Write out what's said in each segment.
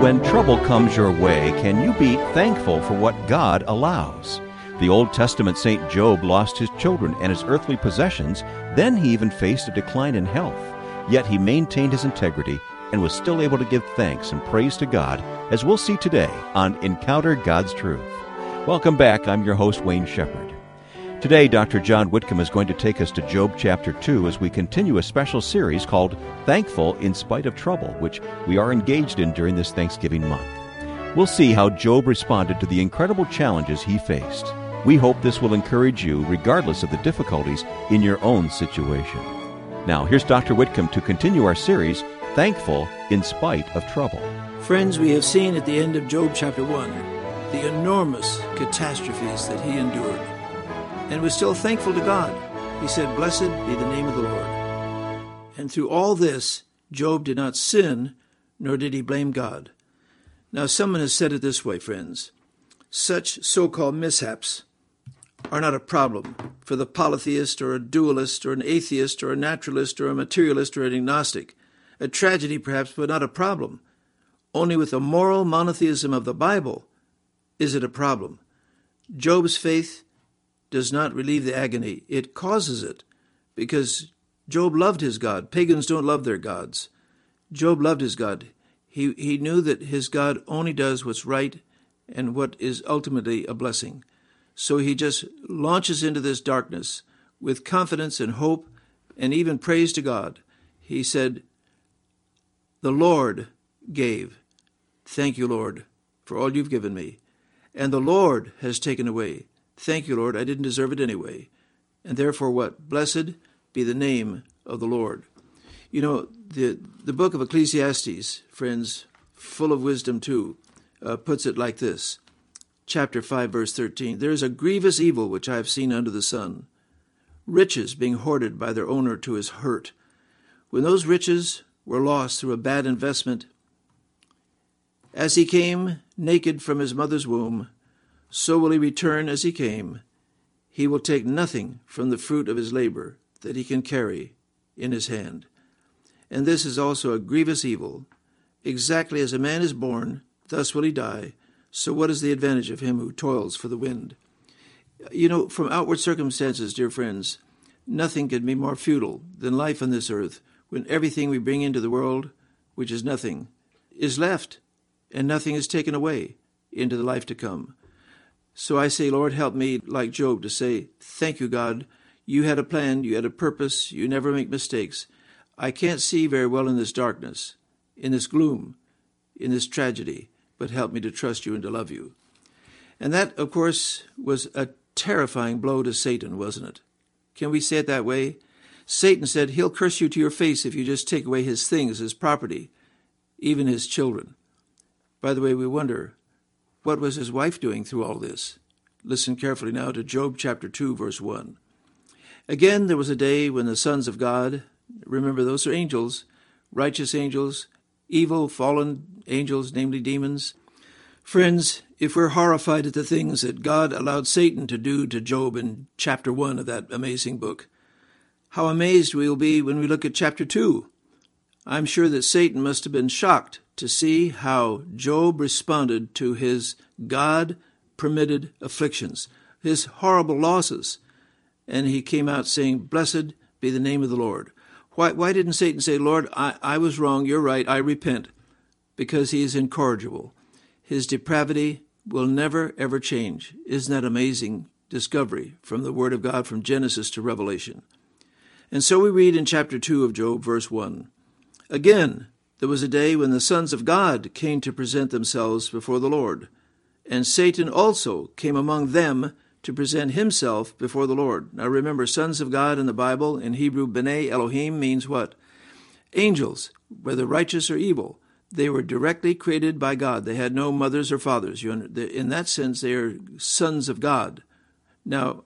When trouble comes your way, can you be thankful for what God allows? The Old Testament Saint Job lost his children and his earthly possessions, then he even faced a decline in health. Yet he maintained his integrity and was still able to give thanks and praise to God, as we'll see today on Encounter God's Truth. Welcome back. I'm your host, Wayne Shepherd. Today, Dr. John Whitcomb is going to take us to Job chapter 2 as we continue a special series called Thankful in Spite of Trouble, which we are engaged in during this Thanksgiving month. We'll see how Job responded to the incredible challenges he faced. We hope this will encourage you, regardless of the difficulties in your own situation. Now, here's Dr. Whitcomb to continue our series, Thankful in Spite of Trouble. Friends, we have seen at the end of Job chapter 1 the enormous catastrophes that he endured and was still thankful to God. He said, Blessed be the name of the Lord. And through all this, Job did not sin, nor did he blame God. Now, someone has said it this way, friends such so called mishaps are not a problem for the polytheist or a dualist or an atheist or a naturalist or a materialist or an agnostic. A tragedy, perhaps, but not a problem. Only with the moral monotheism of the Bible is it a problem. Job's faith does not relieve the agony, it causes it. Because Job loved his God. Pagans don't love their gods. Job loved his God. He, he knew that his God only does what's right and what is ultimately a blessing. So he just launches into this darkness with confidence and hope and even praise to God. He said, The Lord gave. Thank you, Lord, for all you've given me. And the Lord has taken away. Thank you, Lord, I didn't deserve it anyway. And therefore, what? Blessed be the name of the Lord. You know, the, the book of Ecclesiastes, friends, full of wisdom too, uh, puts it like this chapter 5, verse 13 There is a grievous evil which I have seen under the sun riches being hoarded by their owner to his hurt. When those riches were lost through a bad investment, as he came naked from his mother's womb, so will he return as he came. He will take nothing from the fruit of his labor that he can carry in his hand. And this is also a grievous evil. Exactly as a man is born, thus will he die. So what is the advantage of him who toils for the wind? You know, from outward circumstances, dear friends, nothing can be more futile than life on this earth when everything we bring into the world, which is nothing, is left, and nothing is taken away into the life to come. So I say, Lord, help me, like Job, to say, Thank you, God. You had a plan, you had a purpose, you never make mistakes. I can't see very well in this darkness, in this gloom, in this tragedy, but help me to trust you and to love you. And that, of course, was a terrifying blow to Satan, wasn't it? Can we say it that way? Satan said, He'll curse you to your face if you just take away his things, his property, even his children. By the way, we wonder what was his wife doing through all this? Listen carefully now to Job chapter 2, verse 1. Again, there was a day when the sons of God, remember those are angels, righteous angels, evil, fallen angels, namely demons. Friends, if we're horrified at the things that God allowed Satan to do to Job in chapter 1 of that amazing book, how amazed we will be when we look at chapter 2. I'm sure that Satan must have been shocked to see how Job responded to his God permitted afflictions, his horrible losses. And he came out saying, Blessed be the name of the Lord. Why, why didn't Satan say, Lord, I, I was wrong, you're right, I repent? Because he is incorrigible. His depravity will never, ever change. Isn't that amazing discovery from the Word of God from Genesis to Revelation? And so we read in chapter 2 of Job, verse 1 Again, there was a day when the sons of God came to present themselves before the Lord, and Satan also came among them to present himself before the Lord. Now remember, sons of God in the Bible, in Hebrew, B'nai Elohim means what? Angels, whether righteous or evil. They were directly created by God. They had no mothers or fathers. In that sense, they are sons of God. Now,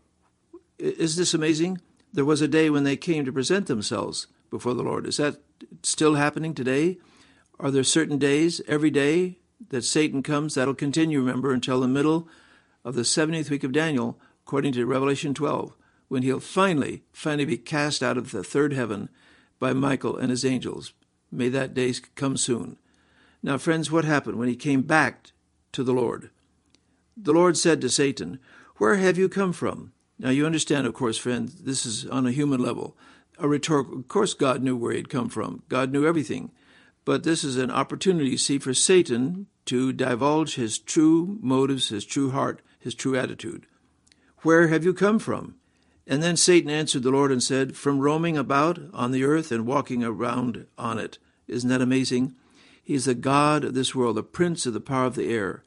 is this amazing? There was a day when they came to present themselves before the Lord. Is that still happening today? Are there certain days, every day, that Satan comes? That'll continue, remember, until the middle of the 70th week of Daniel, according to Revelation 12, when he'll finally, finally be cast out of the third heaven by Michael and his angels. May that day come soon. Now, friends, what happened when he came back to the Lord? The Lord said to Satan, Where have you come from? Now, you understand, of course, friends, this is on a human level. A rhetorical, of course, God knew where he'd come from. God knew everything. But this is an opportunity, you see, for Satan to divulge his true motives, his true heart, his true attitude. Where have you come from? And then Satan answered the Lord and said, From roaming about on the earth and walking around on it. Isn't that amazing? He's the God of this world, the prince of the power of the air.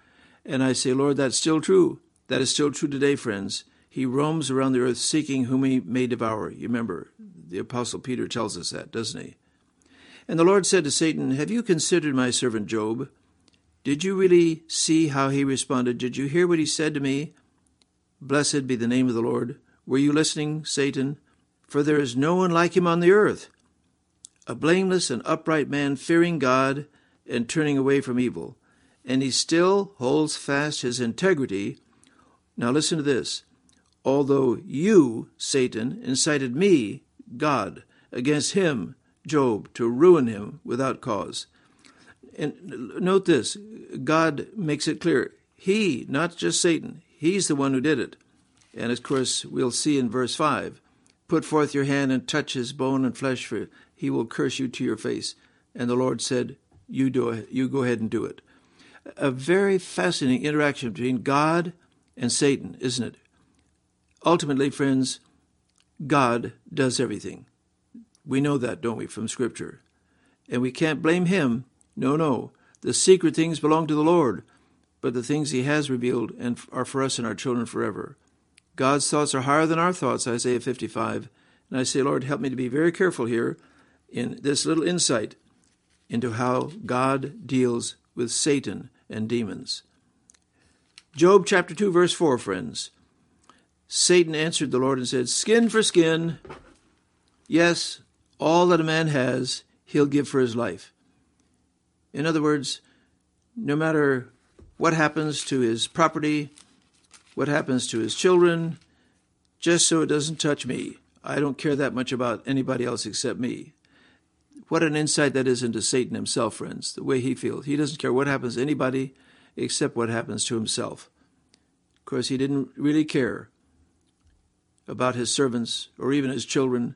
And I say, Lord, that's still true. That is still true today, friends. He roams around the earth seeking whom he may devour. You remember, the Apostle Peter tells us that, doesn't he? And the Lord said to Satan, Have you considered my servant Job? Did you really see how he responded? Did you hear what he said to me? Blessed be the name of the Lord. Were you listening, Satan? For there is no one like him on the earth, a blameless and upright man, fearing God and turning away from evil. And he still holds fast his integrity. Now listen to this. Although you, Satan, incited me, God, against him, Job, to ruin him without cause. And note this God makes it clear. He, not just Satan, he's the one who did it. And of course, we'll see in verse 5 Put forth your hand and touch his bone and flesh, for he will curse you to your face. And the Lord said, You, do you go ahead and do it. A very fascinating interaction between God and Satan, isn't it? Ultimately, friends, God does everything. We know that, don't we, from Scripture? And we can't blame him. No, no. The secret things belong to the Lord, but the things he has revealed and are for us and our children forever. God's thoughts are higher than our thoughts, Isaiah 55. And I say, Lord, help me to be very careful here in this little insight into how God deals with Satan and demons. Job chapter 2, verse 4, friends. Satan answered the Lord and said, Skin for skin. Yes, all that a man has, he'll give for his life. In other words, no matter what happens to his property, what happens to his children, just so it doesn't touch me. I don't care that much about anybody else except me. What an insight that is into Satan himself, friends, the way he feels. He doesn't care what happens to anybody except what happens to himself. Of course, he didn't really care about his servants or even his children,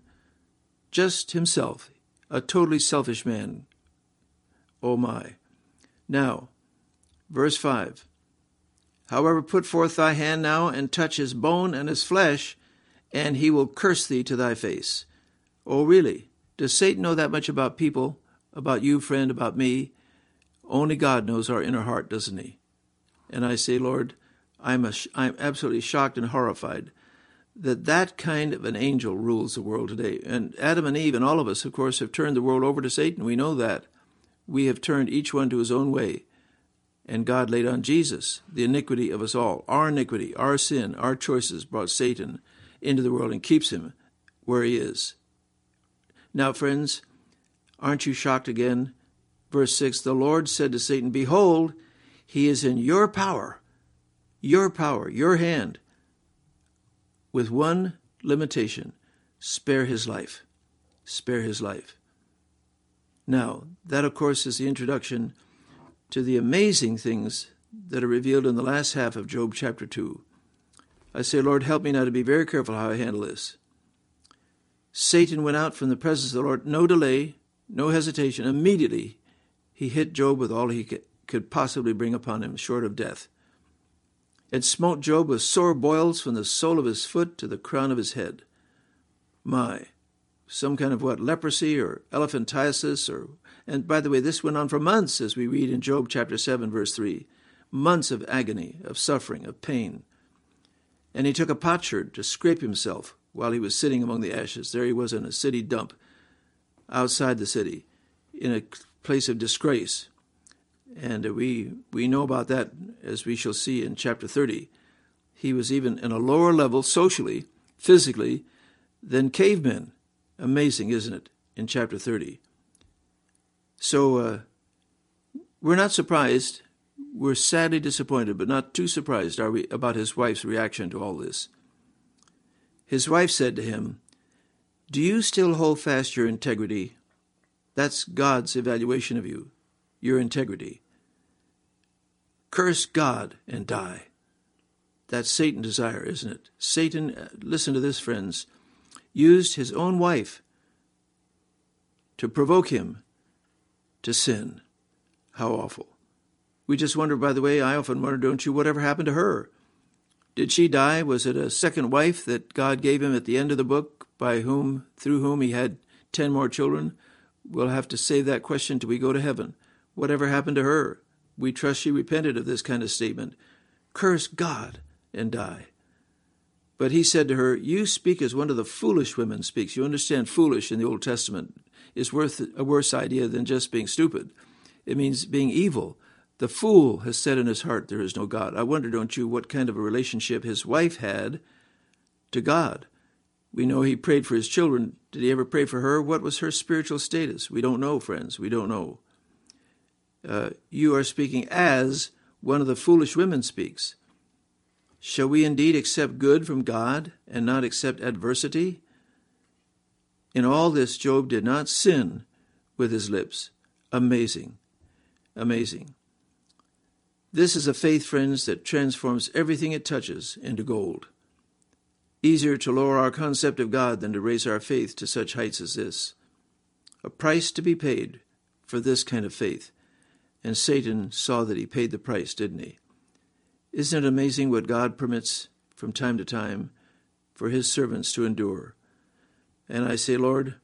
just himself, a totally selfish man. Oh my. Now, verse 5 However, put forth thy hand now and touch his bone and his flesh, and he will curse thee to thy face. Oh, really? Does Satan know that much about people, about you, friend, about me? Only God knows our inner heart, doesn't he? And I say, Lord, I'm, a, I'm absolutely shocked and horrified that that kind of an angel rules the world today. And Adam and Eve and all of us, of course, have turned the world over to Satan. We know that. We have turned each one to his own way. And God laid on Jesus the iniquity of us all. Our iniquity, our sin, our choices brought Satan into the world and keeps him where he is. Now, friends, aren't you shocked again? Verse 6 The Lord said to Satan, Behold, he is in your power, your power, your hand with one limitation spare his life. Spare his life. Now, that of course is the introduction to the amazing things that are revealed in the last half of Job chapter 2. I say, Lord, help me now to be very careful how I handle this. Satan went out from the presence of the Lord, no delay, no hesitation. Immediately, he hit Job with all he could possibly bring upon him, short of death. It smote Job with sore boils from the sole of his foot to the crown of his head. My, some kind of what, leprosy or elephantiasis or and by the way, this went on for months as we read in Job chapter 7 verse 3. Months of agony, of suffering, of pain. And he took a potsherd to scrape himself while he was sitting among the ashes. There he was in a city dump outside the city in a place of disgrace. And we, we know about that as we shall see in chapter 30. He was even in a lower level socially, physically, than cavemen. Amazing, isn't it, in chapter 30? So uh, we're not surprised. We're sadly disappointed, but not too surprised, are we, about his wife's reaction to all this. His wife said to him, Do you still hold fast your integrity? That's God's evaluation of you. Your integrity. Curse God and die. That's Satan's desire, isn't it? Satan, uh, listen to this, friends, used his own wife to provoke him to sin. How awful. We just wonder, by the way, I often wonder, don't you, whatever happened to her? Did she die? Was it a second wife that God gave him at the end of the book, by whom, through whom he had ten more children? We'll have to save that question till we go to heaven. Whatever happened to her? We trust she repented of this kind of statement. Curse God and die. But he said to her, You speak as one of the foolish women speaks. You understand, foolish in the Old Testament is worth a worse idea than just being stupid. It means being evil. The fool has said in his heart, There is no God. I wonder, don't you, what kind of a relationship his wife had to God. We know he prayed for his children. Did he ever pray for her? What was her spiritual status? We don't know, friends. We don't know. Uh, you are speaking as one of the foolish women speaks. Shall we indeed accept good from God and not accept adversity? In all this, Job did not sin with his lips. Amazing. Amazing. This is a faith, friends, that transforms everything it touches into gold. Easier to lower our concept of God than to raise our faith to such heights as this. A price to be paid for this kind of faith. And Satan saw that he paid the price, didn't he? Isn't it amazing what God permits from time to time for his servants to endure? And I say, Lord,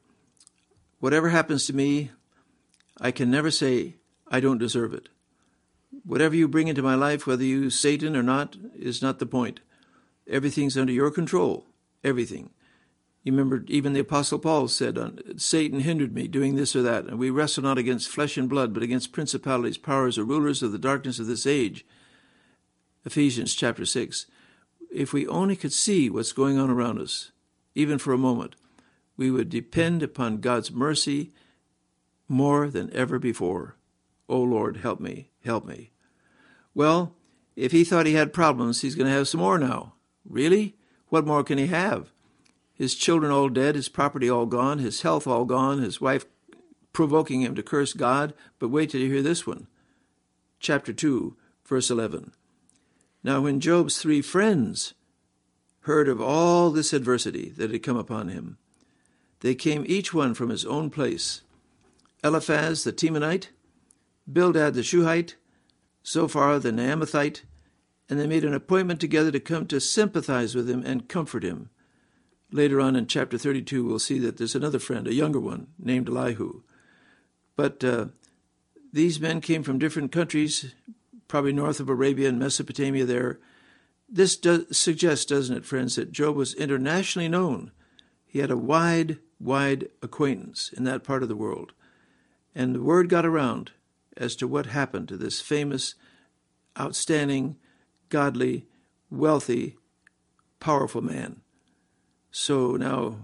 whatever happens to me, I can never say I don't deserve it. Whatever you bring into my life, whether you Satan or not, is not the point. Everything's under your control. Everything. You remember, even the Apostle Paul said, uh, Satan hindered me doing this or that, and we wrestle not against flesh and blood, but against principalities, powers, or rulers of the darkness of this age. Ephesians chapter 6. If we only could see what's going on around us, even for a moment, we would depend upon God's mercy more than ever before. Oh Lord, help me, help me. Well, if he thought he had problems, he's going to have some more now. Really? What more can he have? His children all dead, his property all gone, his health all gone, his wife provoking him to curse God. But wait till you hear this one. Chapter 2, verse 11. Now, when Job's three friends heard of all this adversity that had come upon him, they came each one from his own place Eliphaz the Temanite, Bildad the Shuhite, Zophar the Naamathite, and they made an appointment together to come to sympathize with him and comfort him. Later on in chapter 32, we'll see that there's another friend, a younger one, named Elihu. But uh, these men came from different countries, probably north of Arabia and Mesopotamia there. This does, suggests, doesn't it, friends, that Job was internationally known. He had a wide, wide acquaintance in that part of the world. And the word got around as to what happened to this famous, outstanding, godly, wealthy, powerful man. So now,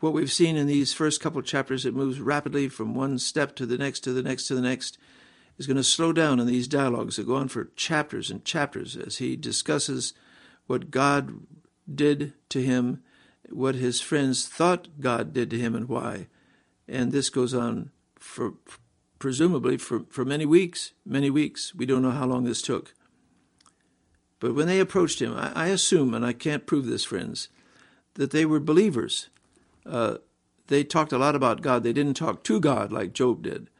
what we've seen in these first couple chapters, it moves rapidly from one step to the next, to the next, to the next, is going to slow down in these dialogues that go on for chapters and chapters as he discusses what God did to him, what his friends thought God did to him, and why. And this goes on for presumably for, for many weeks, many weeks. We don't know how long this took. But when they approached him, I, I assume, and I can't prove this, friends, that they were believers. Uh, they talked a lot about God. They didn't talk to God like Job did.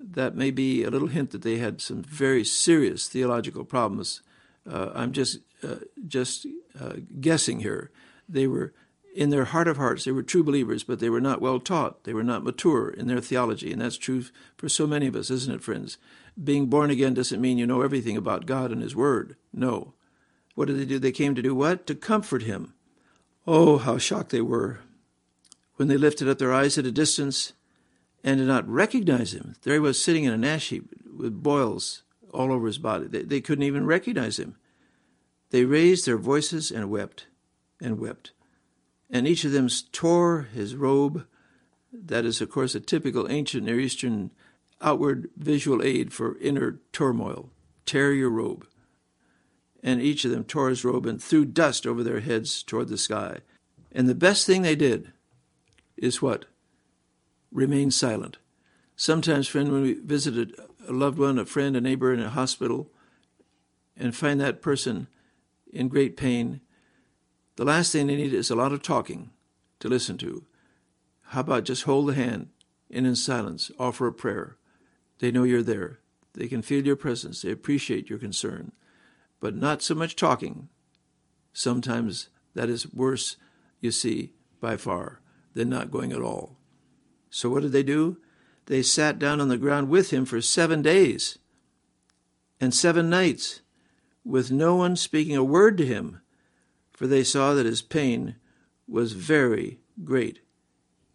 That may be a little hint that they had some very serious theological problems. Uh, I'm just uh, just uh, guessing here. They were in their heart of hearts, they were true believers, but they were not well taught. They were not mature in their theology. And that's true for so many of us, isn't it, friends? Being born again doesn't mean you know everything about God and His Word. No. What did they do? They came to do what? To comfort Him. Oh, how shocked they were when they lifted up their eyes at a distance and did not recognize Him. There he was sitting in an ash heap with boils all over his body. They, they couldn't even recognize Him. They raised their voices and wept and wept and each of them tore his robe. That is, of course, a typical ancient Near Eastern outward visual aid for inner turmoil. Tear your robe. And each of them tore his robe and threw dust over their heads toward the sky. And the best thing they did is what? Remain silent. Sometimes, friend, when we visit a loved one, a friend, a neighbor in a hospital, and find that person in great pain, the last thing they need is a lot of talking to listen to. How about just hold the hand and in silence offer a prayer? They know you're there. They can feel your presence. They appreciate your concern. But not so much talking. Sometimes that is worse, you see, by far, than not going at all. So what did they do? They sat down on the ground with him for seven days and seven nights, with no one speaking a word to him, for they saw that his pain was very great.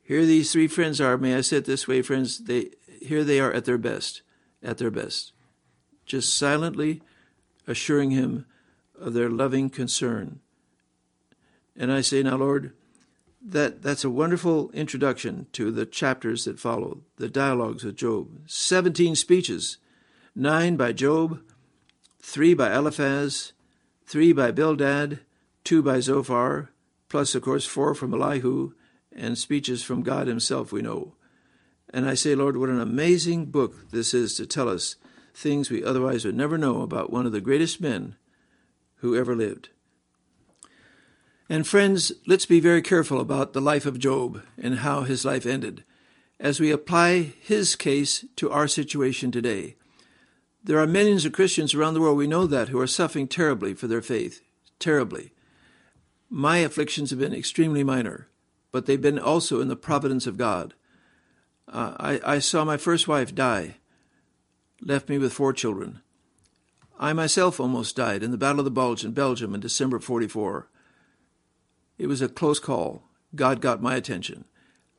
Here these three friends are, may I say it this way, friends, they here they are at their best, at their best. Just silently assuring him of their loving concern. And I say, now, Lord, that, that's a wonderful introduction to the chapters that follow, the dialogues with Job. 17 speeches, nine by Job, three by Eliphaz, three by Bildad, two by Zophar, plus, of course, four from Elihu, and speeches from God Himself, we know. And I say, Lord, what an amazing book this is to tell us things we otherwise would never know about one of the greatest men who ever lived. And friends, let's be very careful about the life of Job and how his life ended as we apply his case to our situation today. There are millions of Christians around the world, we know that, who are suffering terribly for their faith. Terribly. My afflictions have been extremely minor, but they've been also in the providence of God. Uh, I, I saw my first wife die, left me with four children. I myself almost died in the Battle of the Bulge in Belgium in December 44. It was a close call. God got my attention.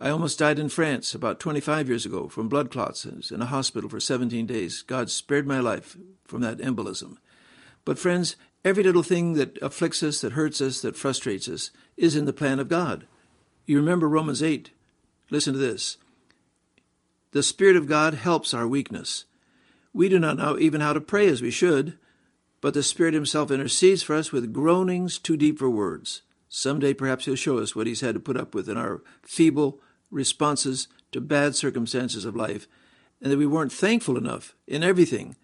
I almost died in France about 25 years ago from blood clots. In a hospital for 17 days. God spared my life from that embolism. But, friends, every little thing that afflicts us, that hurts us, that frustrates us, is in the plan of God. You remember Romans 8. Listen to this. The Spirit of God helps our weakness. We do not know even how to pray as we should, but the Spirit Himself intercedes for us with groanings too deep for words. Someday perhaps He'll show us what He's had to put up with in our feeble responses to bad circumstances of life, and that we weren't thankful enough in everything.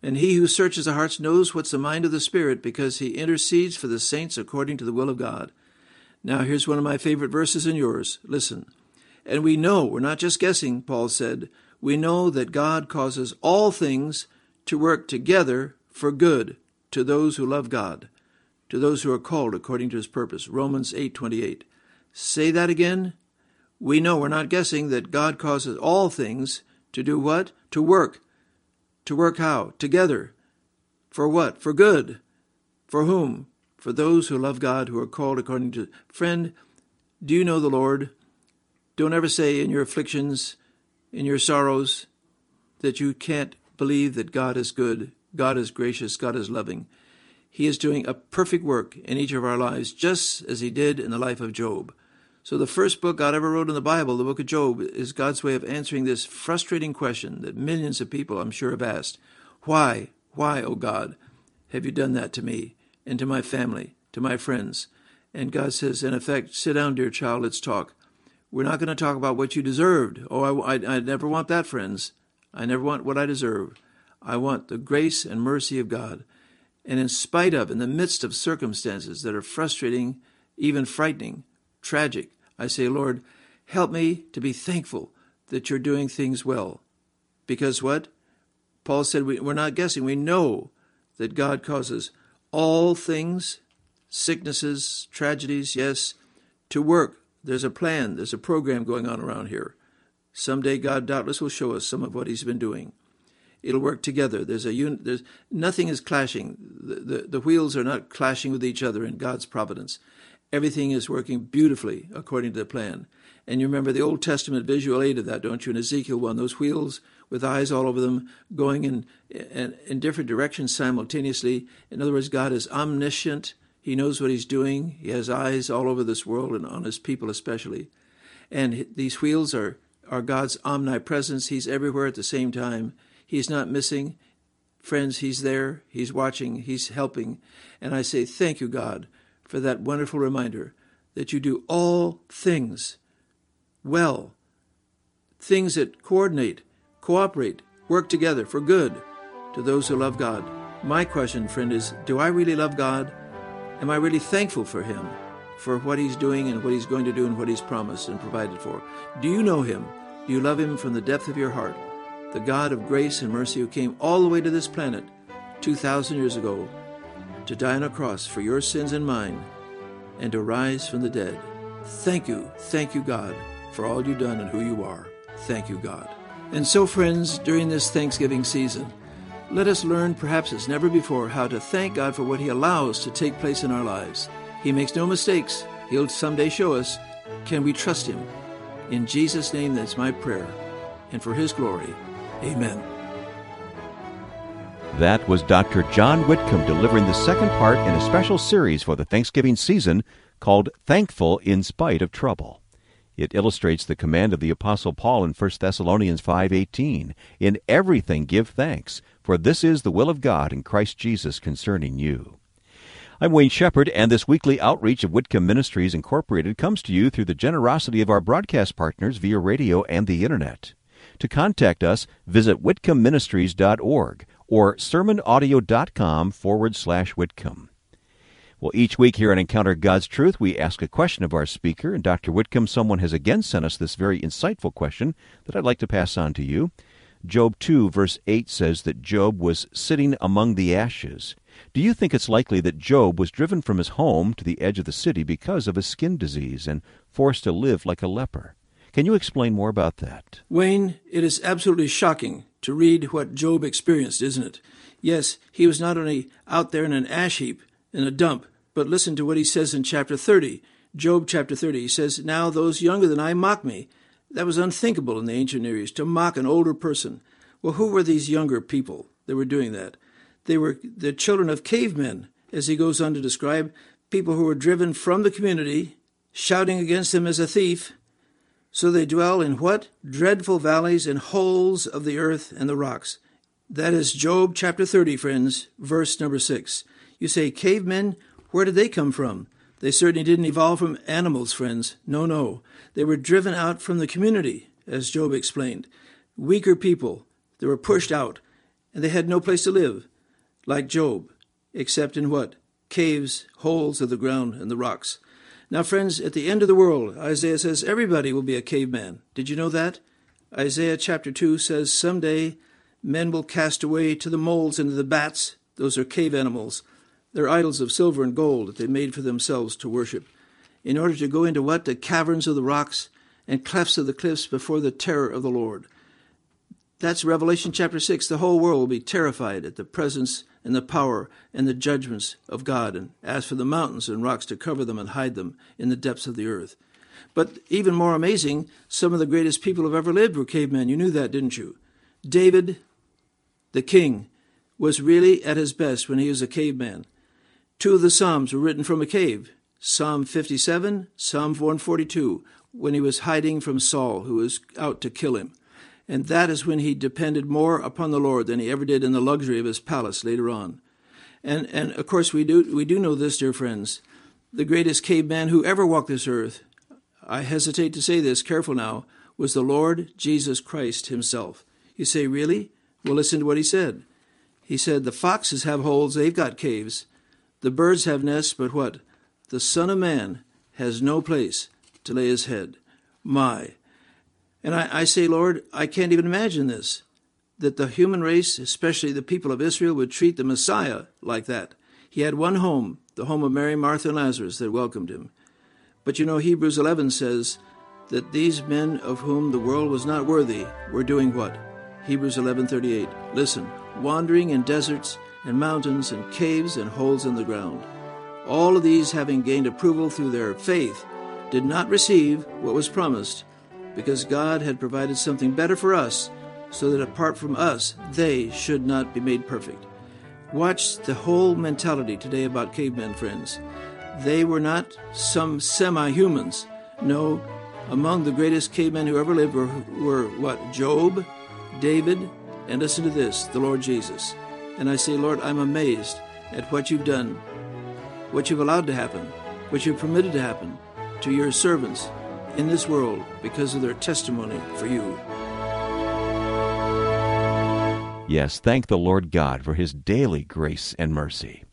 And He who searches the hearts knows what's the mind of the Spirit because He intercedes for the saints according to the will of God. Now, here's one of my favorite verses and yours. Listen. And we know, we're not just guessing, Paul said, we know that God causes all things to work together for good to those who love God, to those who are called according to his purpose. Romans 8:28. Say that again. We know we're not guessing that God causes all things to do what? To work. To work how? Together. For what? For good. For whom? For those who love God, who are called according to. Friend, do you know the Lord? Don't ever say in your afflictions, in your sorrows, that you can't believe that God is good, God is gracious, God is loving. He is doing a perfect work in each of our lives, just as He did in the life of Job. So, the first book God ever wrote in the Bible, the book of Job, is God's way of answering this frustrating question that millions of people, I'm sure, have asked Why, why, O oh God, have you done that to me and to my family, to my friends? And God says, in effect, sit down, dear child, let's talk. We're not going to talk about what you deserved. Oh, I, I, I never want that, friends. I never want what I deserve. I want the grace and mercy of God. And in spite of, in the midst of circumstances that are frustrating, even frightening, tragic, I say, Lord, help me to be thankful that you're doing things well. Because what? Paul said, we, we're not guessing. We know that God causes all things, sicknesses, tragedies, yes, to work there's a plan, there's a program going on around here. Someday God doubtless will show us some of what He's been doing. It'll work together. There's a un- there's nothing is clashing. The, the, the wheels are not clashing with each other in God's providence. Everything is working beautifully according to the plan. And you remember the Old Testament visual aid of that, don't you? In Ezekiel 1, those wheels with eyes all over them going in, in, in different directions simultaneously. In other words, God is omniscient he knows what he's doing. He has eyes all over this world and on his people especially. And these wheels are, are God's omnipresence. He's everywhere at the same time. He's not missing. Friends, he's there. He's watching. He's helping. And I say, thank you, God, for that wonderful reminder that you do all things well. things that coordinate, cooperate, work together for good to those who love God. My question, friend, is do I really love God? Am I really thankful for Him, for what He's doing and what He's going to do and what He's promised and provided for? Do you know Him? Do you love Him from the depth of your heart? The God of grace and mercy who came all the way to this planet 2,000 years ago to die on a cross for your sins and mine and to rise from the dead. Thank you, thank you, God, for all you've done and who you are. Thank you, God. And so, friends, during this Thanksgiving season, let us learn, perhaps as never before, how to thank God for what He allows to take place in our lives. He makes no mistakes. He'll someday show us. Can we trust Him? In Jesus' name, that's my prayer. And for His glory, amen. That was Dr. John Whitcomb delivering the second part in a special series for the Thanksgiving season called Thankful in Spite of Trouble. It illustrates the command of the apostle Paul in 1 Thessalonians 5:18, "In everything give thanks, for this is the will of God in Christ Jesus concerning you." I'm Wayne Shepherd, and this weekly outreach of Whitcomb Ministries Incorporated comes to you through the generosity of our broadcast partners via radio and the internet. To contact us, visit whitcombministries.org or sermonaudio.com forward slash Whitcomb. Well, each week here on Encounter God's Truth, we ask a question of our speaker. And Dr. Whitcomb, someone has again sent us this very insightful question that I'd like to pass on to you. Job 2, verse 8 says that Job was sitting among the ashes. Do you think it's likely that Job was driven from his home to the edge of the city because of a skin disease and forced to live like a leper? Can you explain more about that? Wayne, it is absolutely shocking to read what Job experienced, isn't it? Yes, he was not only out there in an ash heap, in a dump, but listen to what he says in chapter 30. Job chapter 30. He says, Now those younger than I mock me. That was unthinkable in the ancient Near East, to mock an older person. Well, who were these younger people that were doing that? They were the children of cavemen, as he goes on to describe, people who were driven from the community, shouting against him as a thief, so they dwell in what? Dreadful valleys and holes of the earth and the rocks. That is Job chapter 30, friends, verse number 6. You say, cavemen, where did they come from? They certainly didn't evolve from animals, friends. No, no. They were driven out from the community, as Job explained. Weaker people. They were pushed out, and they had no place to live, like Job, except in what? Caves, holes of the ground, and the rocks. Now, friends, at the end of the world, Isaiah says everybody will be a caveman. Did you know that? Isaiah chapter 2 says someday men will cast away to the moles and to the bats. Those are cave animals. They're idols of silver and gold that they made for themselves to worship. In order to go into what? The caverns of the rocks and clefts of the cliffs before the terror of the Lord. That's Revelation chapter 6. The whole world will be terrified at the presence and the power and the judgments of God, and as for the mountains and rocks to cover them and hide them in the depths of the earth. But even more amazing, some of the greatest people who have ever lived were cavemen. You knew that, didn't you? David, the king, was really at his best when he was a caveman. Two of the Psalms were written from a cave Psalm 57, Psalm 142, when he was hiding from Saul, who was out to kill him. And that is when he depended more upon the Lord than he ever did in the luxury of his palace later on. And, and of course, we do, we do know this, dear friends. The greatest caveman who ever walked this earth, I hesitate to say this, careful now, was the Lord Jesus Christ himself. You say, really? Well, listen to what he said. He said, The foxes have holes, they've got caves. The birds have nests, but what? The Son of Man has no place to lay his head. My, and I, I say, Lord, I can't even imagine this that the human race, especially the people of Israel, would treat the Messiah like that. He had one home, the home of Mary, Martha, and Lazarus, that welcomed him. But you know, Hebrews 11 says that these men of whom the world was not worthy were doing what? Hebrews 11:38. Listen, wandering in deserts and mountains and caves and holes in the ground. All of these having gained approval through their faith did not receive what was promised because God had provided something better for us, so that apart from us, they should not be made perfect. Watch the whole mentality today about cavemen, friends. They were not some semi humans. No, among the greatest cavemen who ever lived were, were what? Job, David, and listen to this, the Lord Jesus. And I say, Lord, I'm amazed at what you've done, what you've allowed to happen, what you've permitted to happen to your servants in this world because of their testimony for you. Yes, thank the Lord God for his daily grace and mercy.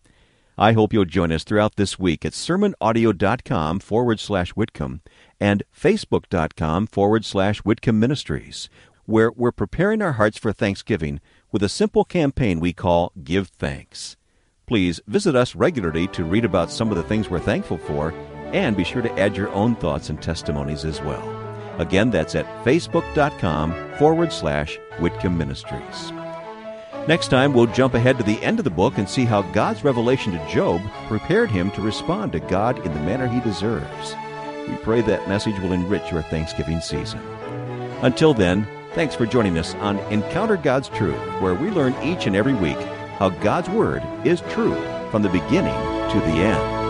I hope you'll join us throughout this week at sermonaudio.com forward slash Whitcomb and facebook.com forward slash Whitcomb Ministries, where we're preparing our hearts for Thanksgiving with a simple campaign we call Give Thanks. Please visit us regularly to read about some of the things we're thankful for and be sure to add your own thoughts and testimonies as well. Again, that's at facebook.com forward slash Whitcomb Ministries. Next time, we'll jump ahead to the end of the book and see how God's revelation to Job prepared him to respond to God in the manner he deserves. We pray that message will enrich your Thanksgiving season. Until then, thanks for joining us on Encounter God's Truth, where we learn each and every week how God's Word is true from the beginning to the end.